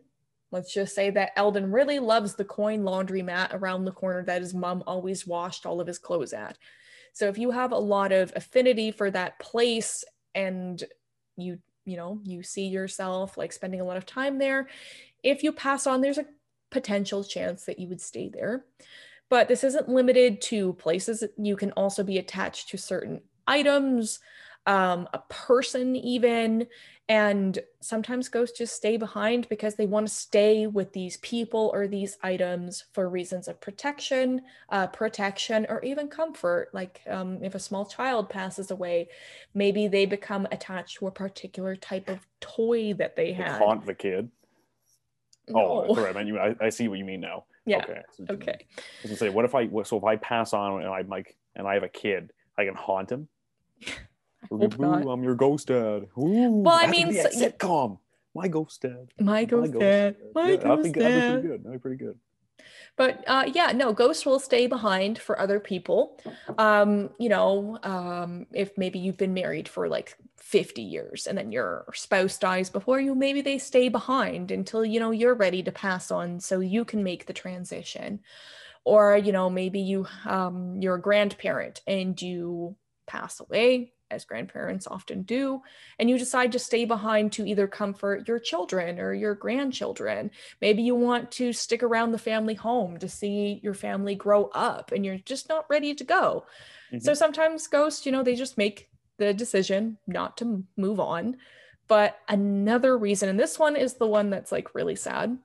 Let's just say that Eldon really loves the coin laundry mat around the corner that his mom always washed all of his clothes at. So if you have a lot of affinity for that place and you you know you see yourself like spending a lot of time there. If you pass on there's a potential chance that you would stay there. But this isn't limited to places. You can also be attached to certain items um, a person even and sometimes ghosts just stay behind because they want to stay with these people or these items for reasons of protection, uh, protection, or even comfort. Like um, if a small child passes away, maybe they become attached to a particular type of toy that they have. Haunt the kid. No. Oh, sorry, I, I, I, see what you mean now. Yeah. Okay. So, okay. I say, what if I so if I pass on and I'm like and I have a kid, I can haunt him. Ooh, I'm your ghost dad. Ooh, well, I mean, so, sitcom. My ghost dad. My ghost, my dad. dad. My yeah, ghost I think dad. That'd be pretty good. That'd be pretty good. But uh, yeah, no, ghosts will stay behind for other people. Um, you know, um, if maybe you've been married for like 50 years and then your spouse dies before you, maybe they stay behind until, you know, you're ready to pass on so you can make the transition. Or, you know, maybe you, um, you're a grandparent and you pass away as grandparents often do, and you decide to stay behind to either comfort your children or your grandchildren. Maybe you want to stick around the family home to see your family grow up and you're just not ready to go. Mm-hmm. So sometimes ghosts, you know, they just make the decision not to move on. But another reason, and this one is the one that's like really sad,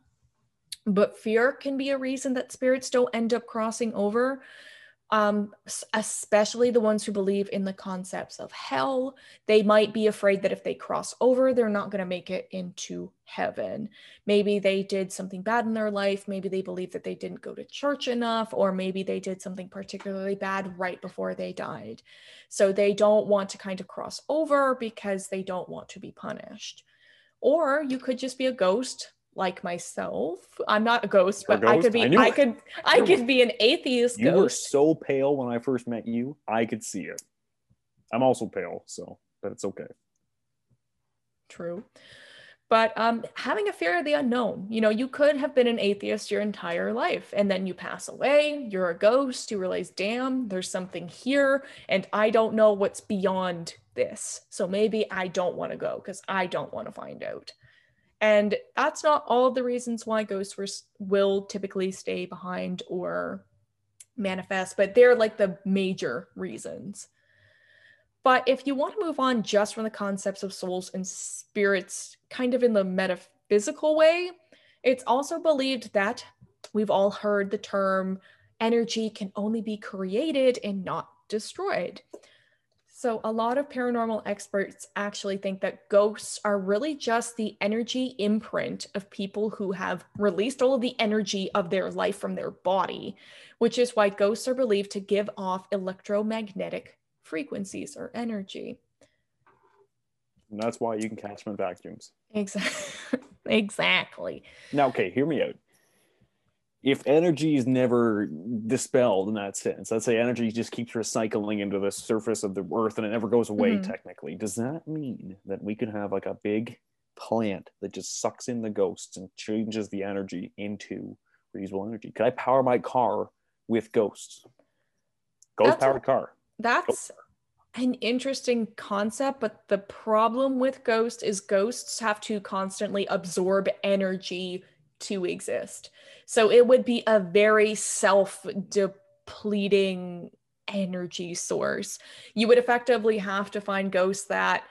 but fear can be a reason that spirits don't end up crossing over um, especially the ones who believe in the concepts of hell. They might be afraid that if they cross over, they're not going to make it into heaven. Maybe they did something bad in their life. Maybe they believe that they didn't go to church enough, or maybe they did something particularly bad right before they died. So they don't want to kind of cross over because they don't want to be punished. Or you could just be a ghost like myself. I'm not a ghost, but ghost? I could be. I, I could. I could be an atheist. You ghost. were so pale when I first met you. I could see it. I'm also pale, so but it's okay. True. But um, having a fear of the unknown, you know, you could have been an atheist your entire life, and then you pass away, you're a ghost, you realize, damn, there's something here, and I don't know what's beyond this. So maybe I don't want to go because I don't want to find out. And that's not all the reasons why ghosts will typically stay behind or manifest, but they're like the major reasons. But if you want to move on just from the concepts of souls and spirits, kind of in the metaphysical way, it's also believed that we've all heard the term energy can only be created and not destroyed. So, a lot of paranormal experts actually think that ghosts are really just the energy imprint of people who have released all of the energy of their life from their body, which is why ghosts are believed to give off electromagnetic frequencies or energy. And that's why you can catch them in vacuums. Exactly. exactly. Now, okay, hear me out if energy is never dispelled in that sense, let's say energy just keeps recycling into the surface of the earth and it never goes away mm-hmm. technically, does that mean that we could have like a big plant that just sucks in the ghosts and changes the energy into reusable energy? Could I power my car with ghosts? Ghost powered car. That's an interesting concept, but the problem with ghosts is ghosts have to constantly absorb energy to exist. So it would be a very self depleting energy source. You would effectively have to find ghosts that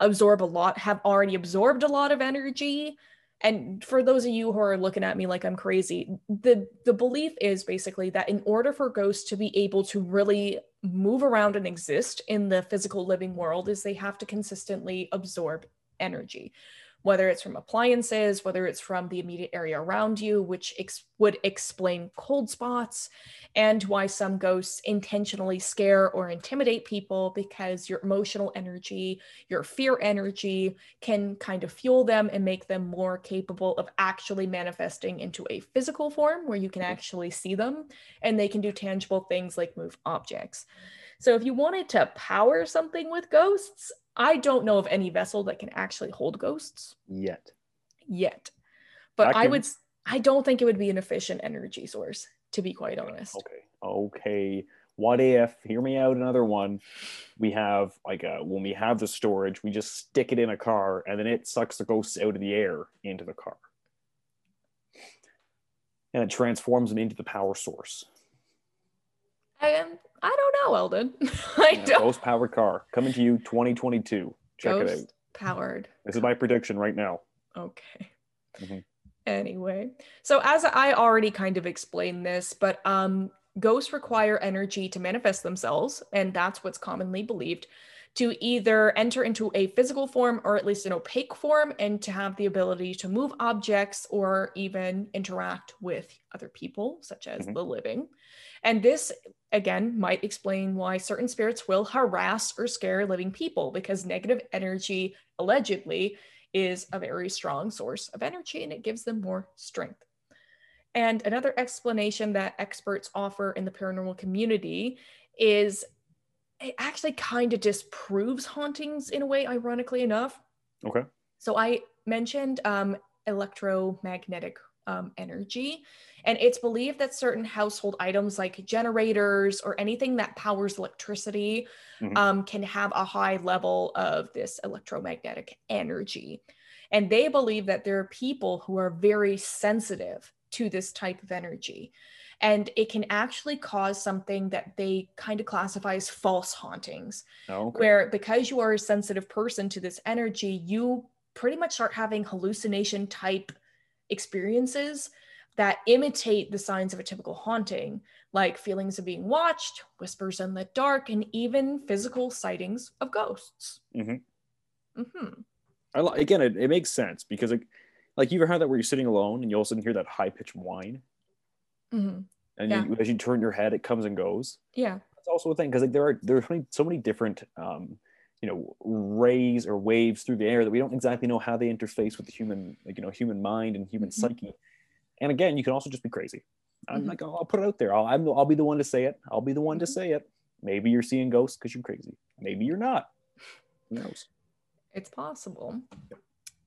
absorb a lot, have already absorbed a lot of energy. And for those of you who are looking at me like I'm crazy, the the belief is basically that in order for ghosts to be able to really move around and exist in the physical living world is they have to consistently absorb energy whether it's from appliances, whether it's from the immediate area around you, which ex- would explain cold spots and why some ghosts intentionally scare or intimidate people because your emotional energy, your fear energy can kind of fuel them and make them more capable of actually manifesting into a physical form where you can mm-hmm. actually see them and they can do tangible things like move objects. So if you wanted to power something with ghosts, I don't know of any vessel that can actually hold ghosts yet. Yet. But I. I would I don't think it would be an efficient energy source to be quite honest. Okay. Okay. What if, hear me out another one, we have like a when we have the storage, we just stick it in a car and then it sucks the ghosts out of the air into the car. And it transforms them into the power source. And I don't know, Eldon. I yeah, don't. Ghost powered car coming to you 2022. Check Ghost it out. Ghost powered. This is my prediction right now. Okay. Mm-hmm. Anyway, so as I already kind of explained this, but um, ghosts require energy to manifest themselves, and that's what's commonly believed to either enter into a physical form or at least an opaque form and to have the ability to move objects or even interact with other people, such as mm-hmm. the living. And this, again, might explain why certain spirits will harass or scare living people because negative energy, allegedly, is a very strong source of energy and it gives them more strength. And another explanation that experts offer in the paranormal community is it actually kind of disproves hauntings in a way, ironically enough. Okay. So I mentioned um, electromagnetic um, energy. And it's believed that certain household items like generators or anything that powers electricity mm-hmm. um, can have a high level of this electromagnetic energy. And they believe that there are people who are very sensitive to this type of energy. And it can actually cause something that they kind of classify as false hauntings, oh, okay. where because you are a sensitive person to this energy, you pretty much start having hallucination type experiences that imitate the signs of a typical haunting, like feelings of being watched, whispers in the dark, and even physical sightings of ghosts. Mm-hmm. Mm-hmm. I, again, it, it makes sense because, it, like, you ever had that where you're sitting alone and you all of a sudden hear that high pitched whine? Mm-hmm. And yeah. you, as you turn your head, it comes and goes. Yeah. That's also a thing because like, there are there are so many different um, you know rays or waves through the air that we don't exactly know how they interface with the human like you know human mind and human mm-hmm. psyche. And again you can also just be crazy. I'm mm-hmm. like i'll put it out there. I'll, i will be the one to say it. I'll be the one to mm-hmm. say it. Maybe you're seeing ghosts because you're crazy. Maybe you're not. Who knows? It's possible.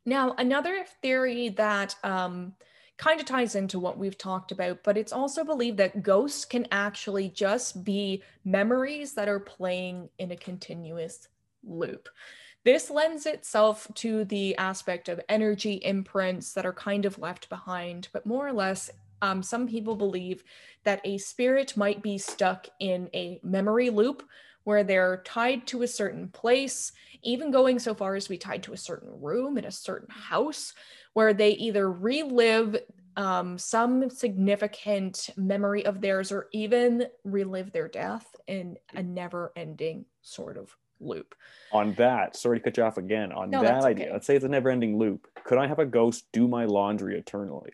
Now another theory that um, kind of ties into what we've talked about, but it's also believed that ghosts can actually just be memories that are playing in a continuous loop. This lends itself to the aspect of energy imprints that are kind of left behind, but more or less, um, some people believe that a spirit might be stuck in a memory loop where they're tied to a certain place, even going so far as to be tied to a certain room in a certain house, where they either relive um, some significant memory of theirs or even relive their death in a never ending sort of loop. On that, sorry to cut you off again. On no, that idea, okay. let's say it's a never-ending loop. Could I have a ghost do my laundry eternally?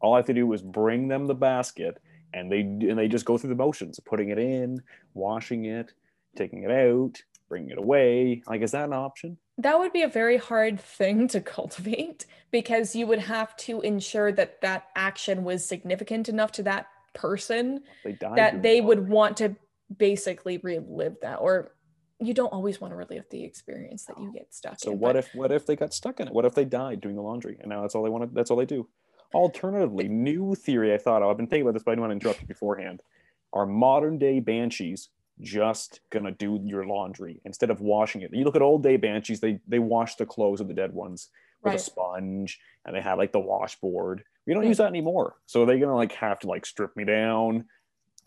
All I have to do is bring them the basket, and they and they just go through the motions, putting it in, washing it, taking it out, bringing it away. Like, is that an option? That would be a very hard thing to cultivate because you would have to ensure that that action was significant enough to that person they that they would want to basically relive that or you don't always want to relive the experience that you get stuck so in. So what but... if what if they got stuck in it? What if they died doing the laundry and now that's all they want to that's all they do? Alternatively, new theory I thought of, I've been thinking about this, but I didn't want to interrupt you beforehand. Are modern day banshees just gonna do your laundry instead of washing it? You look at old day banshees, they they wash the clothes of the dead ones with right. a sponge and they have like the washboard. We don't use that anymore. So are they're gonna like have to like strip me down,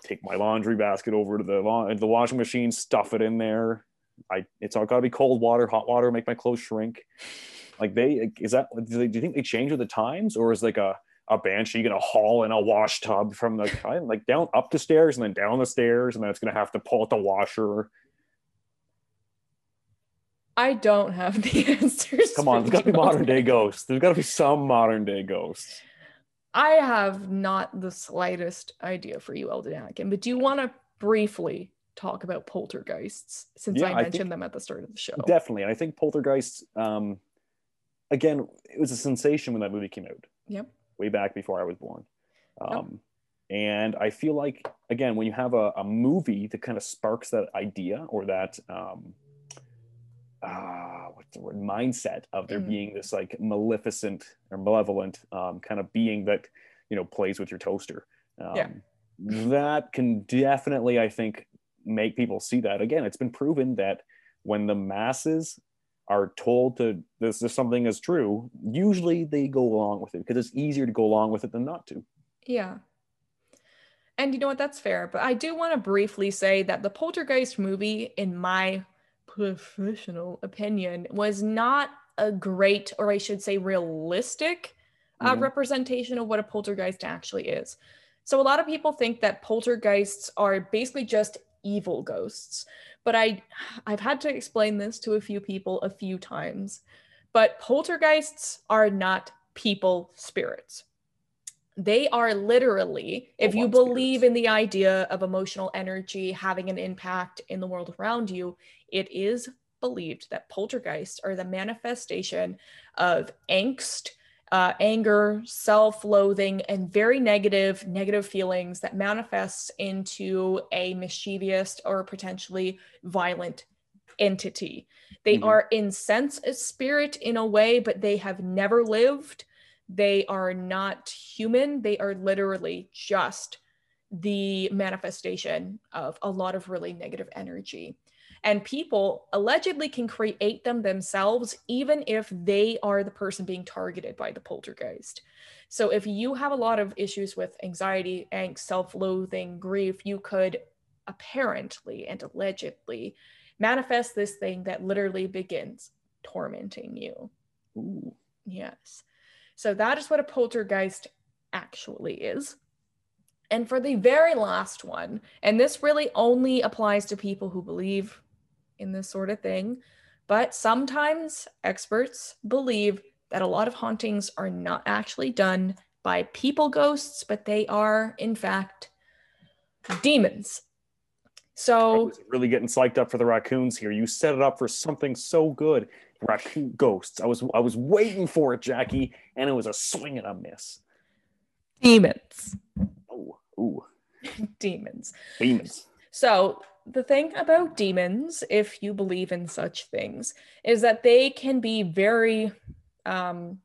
take my laundry basket over to the la- the washing machine, stuff it in there. I it's all got to be cold water, hot water, make my clothes shrink. Like they is that? Do, they, do you think they change with the times, or is like a a banshee gonna haul in a wash tub from the like down up the stairs and then down the stairs, and then it's gonna have to pull out the washer? I don't have the answers. Come on, there's got to be modern day ghosts. There's got to be some modern day ghosts. I have not the slightest idea for you, Eldon Atkin, but do you want to briefly talk about poltergeists since yeah, I mentioned I them at the start of the show? Definitely. And I think poltergeists, um, again, it was a sensation when that movie came out. Yep. Way back before I was born. Um, yep. And I feel like, again, when you have a, a movie that kind of sparks that idea or that, um, uh, what's the word mindset of there mm. being this like maleficent or malevolent um, kind of being that you know plays with your toaster. Um, yeah. that can definitely i think make people see that. Again it's been proven that when the masses are told to this is something is true usually they go along with it because it's easier to go along with it than not to. Yeah. And you know what? That's fair but i do want to briefly say that the poltergeist movie in my professional opinion was not a great, or I should say, realistic uh, mm-hmm. representation of what a poltergeist actually is. So a lot of people think that poltergeists are basically just evil ghosts, but I I've had to explain this to a few people a few times. But poltergeists are not people spirits. They are literally, if you believe spirits. in the idea of emotional energy having an impact in the world around you, it is believed that poltergeists are the manifestation of angst, uh, anger, self-loathing, and very negative, negative feelings that manifests into a mischievous or potentially violent entity. They mm-hmm. are incensed as spirit in a way, but they have never lived. They are not human. They are literally just the manifestation of a lot of really negative energy. And people allegedly can create them themselves, even if they are the person being targeted by the poltergeist. So if you have a lot of issues with anxiety, angst, self loathing, grief, you could apparently and allegedly manifest this thing that literally begins tormenting you. Ooh. Yes. So that is what a poltergeist actually is. And for the very last one, and this really only applies to people who believe in this sort of thing, but sometimes experts believe that a lot of hauntings are not actually done by people ghosts, but they are, in fact, demons. So, really getting psyched up for the raccoons here. You set it up for something so good. Raccoon ghosts. I was I was waiting for it, Jackie, and it was a swing and a miss. Demons. Oh, ooh. demons. Demons. So the thing about demons, if you believe in such things, is that they can be very um,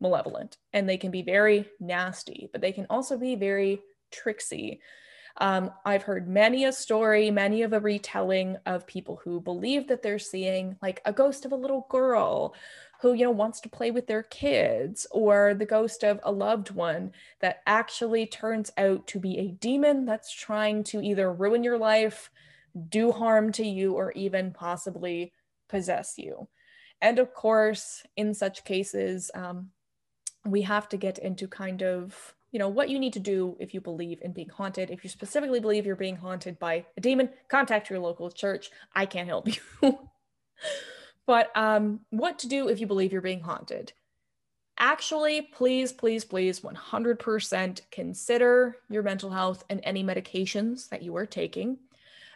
malevolent and they can be very nasty, but they can also be very tricksy. Um, I've heard many a story, many of a retelling of people who believe that they're seeing like a ghost of a little girl who, you know, wants to play with their kids or the ghost of a loved one that actually turns out to be a demon that's trying to either ruin your life, do harm to you, or even possibly possess you. And of course, in such cases, um, we have to get into kind of you know what you need to do if you believe in being haunted. If you specifically believe you're being haunted by a demon contact your local church. I can't help you. But um, what to do if you believe you're being haunted? Actually please please please 100% consider your mental health and any medications that you are taking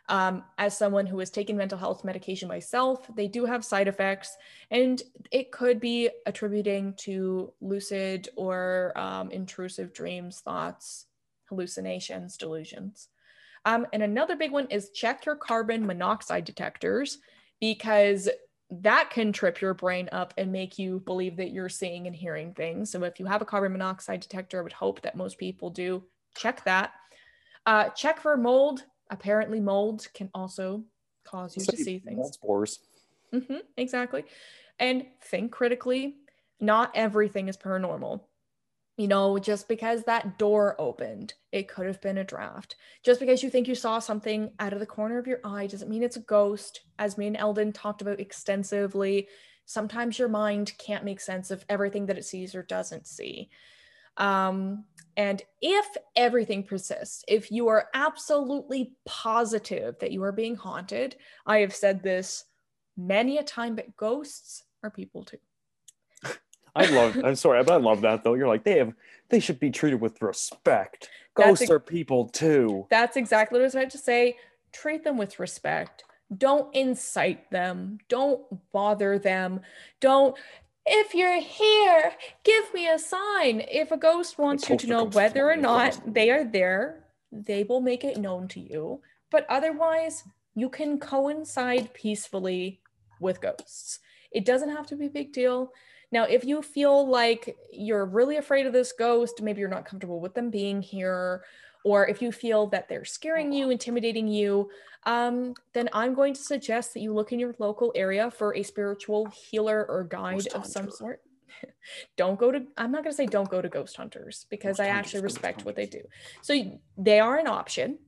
um, as someone who has taken mental health medication myself, they do have side effects, and it could be attributing to lucid or um, intrusive dreams, thoughts, hallucinations, delusions. Um, and another big one is check your carbon monoxide detectors because that can trip your brain up and make you believe that you're seeing and hearing things. So if you have a carbon monoxide detector, I would hope that most people do check that. Uh, check for mold apparently mold can also cause you so to see things. Mold spores. Mm-hmm, exactly. And think critically. Not everything is paranormal. You know, just because that door opened, it could have been a draft. Just because you think you saw something out of the corner of your eye doesn't mean it's a ghost. As me and Eldon talked about extensively, sometimes your mind can't make sense of everything that it sees or doesn't see. Um, and if everything persists, if you are absolutely positive that you are being haunted, I have said this many a time, but ghosts are people too. I love. I'm sorry, but I love that though. You're like they have. They should be treated with respect. Ghosts ex- are people too. That's exactly what I was about to say. Treat them with respect. Don't incite them. Don't bother them. Don't if you're here, give me a sign. If a ghost wants you to know whether or not they are there, they will make it known to you. But otherwise, you can coincide peacefully with ghosts. It doesn't have to be a big deal. Now, if you feel like you're really afraid of this ghost, maybe you're not comfortable with them being here, or if you feel that they're scaring you, intimidating you, um, then I'm going to suggest that you look in your local area for a spiritual healer or guide of some sort. don't go to, I'm not going to say don't go to ghost hunters because ghost I actually respect what they do. So they are an option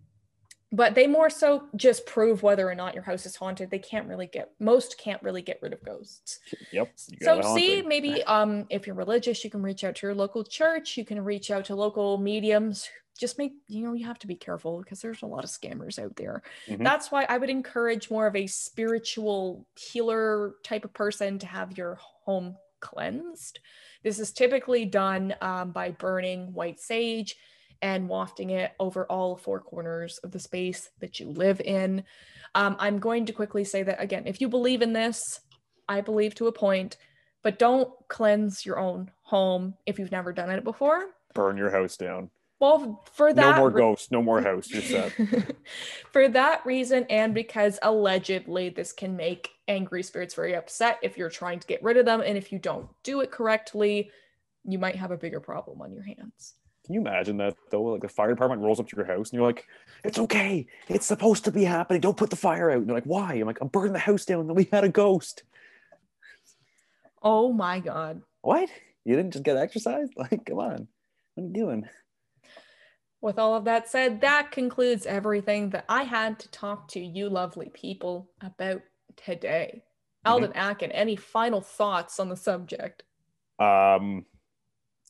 but they more so just prove whether or not your house is haunted. They can't really get most can't really get rid of ghosts. Yep so see maybe um if you're religious you can reach out to your local church. You can reach out to local mediums just make you know you have to be careful because there's a lot of scammers out there mm-hmm. that's why i would encourage more of a spiritual healer type of person to have your home cleansed this is typically done um, by burning white sage and wafting it over all four corners of the space that you live in. Um, I'm going to quickly say that again, if you believe in this, I believe to a point, but don't cleanse your own home if you've never done it before. Burn your house down. Well, for that, no more ghosts, no more house. You're set. for that reason, and because allegedly this can make angry spirits very upset if you're trying to get rid of them, and if you don't do it correctly, you might have a bigger problem on your hands. Can you imagine that though? Like the fire department rolls up to your house and you're like, "It's okay. It's supposed to be happening. Don't put the fire out." And they're like, "Why?" I'm like, "I'm burning the house down. And we had a ghost." Oh my god! What? You didn't just get exercise? Like, come on. What are you doing? With all of that said, that concludes everything that I had to talk to you lovely people about today. Eldon mm-hmm. Atkin, any final thoughts on the subject? Um,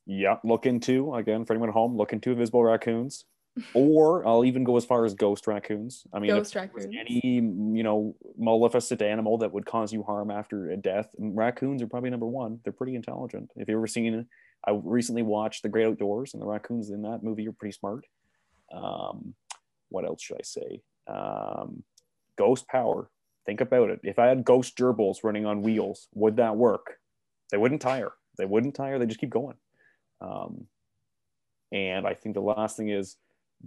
yeah, look into again for anyone at home. Look into invisible raccoons, or I'll even go as far as ghost raccoons. I mean, ghost raccoons. Any you know maleficent animal that would cause you harm after a death, raccoons are probably number one. They're pretty intelligent. If you ever seen, I recently watched The Great Outdoors, and the raccoons in that movie are pretty smart. Um, what else should I say? Um, ghost power. Think about it. If I had ghost gerbils running on wheels, would that work? They wouldn't tire. They wouldn't tire. They just keep going. Um, and I think the last thing is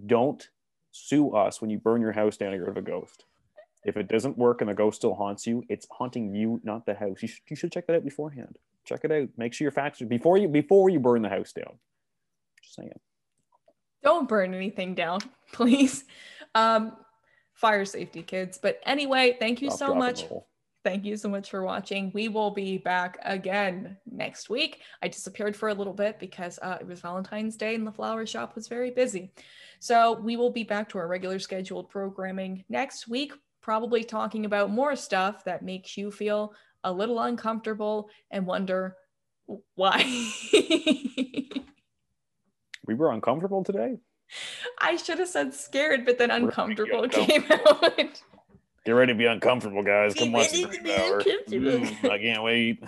don't sue us when you burn your house down and you're of a ghost. If it doesn't work and the ghost still haunts you, it's haunting you, not the house. You should, you should check that out beforehand. Check it out. Make sure your facts are before you before you burn the house down. Just saying. Don't burn anything down, please. Um, fire safety, kids. But anyway, thank you Stop, so much. Thank you so much for watching. We will be back again next week. I disappeared for a little bit because uh, it was Valentine's Day and the flower shop was very busy. So we will be back to our regular scheduled programming next week, probably talking about more stuff that makes you feel a little uncomfortable and wonder why. we were uncomfortable today. I should have said scared, but then uncomfortable came out. Get ready to be uncomfortable, guys. Come the mm, I can't wait.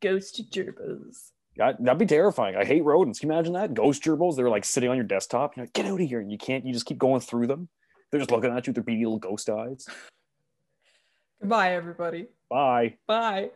Ghost gerbils. That, that'd be terrifying. I hate rodents. Can you imagine that? Ghost gerbils, they're like sitting on your desktop. You're like, get out of here. And you can't, you just keep going through them. They're just looking at you with their beady little ghost eyes. Goodbye, everybody. Bye. Bye.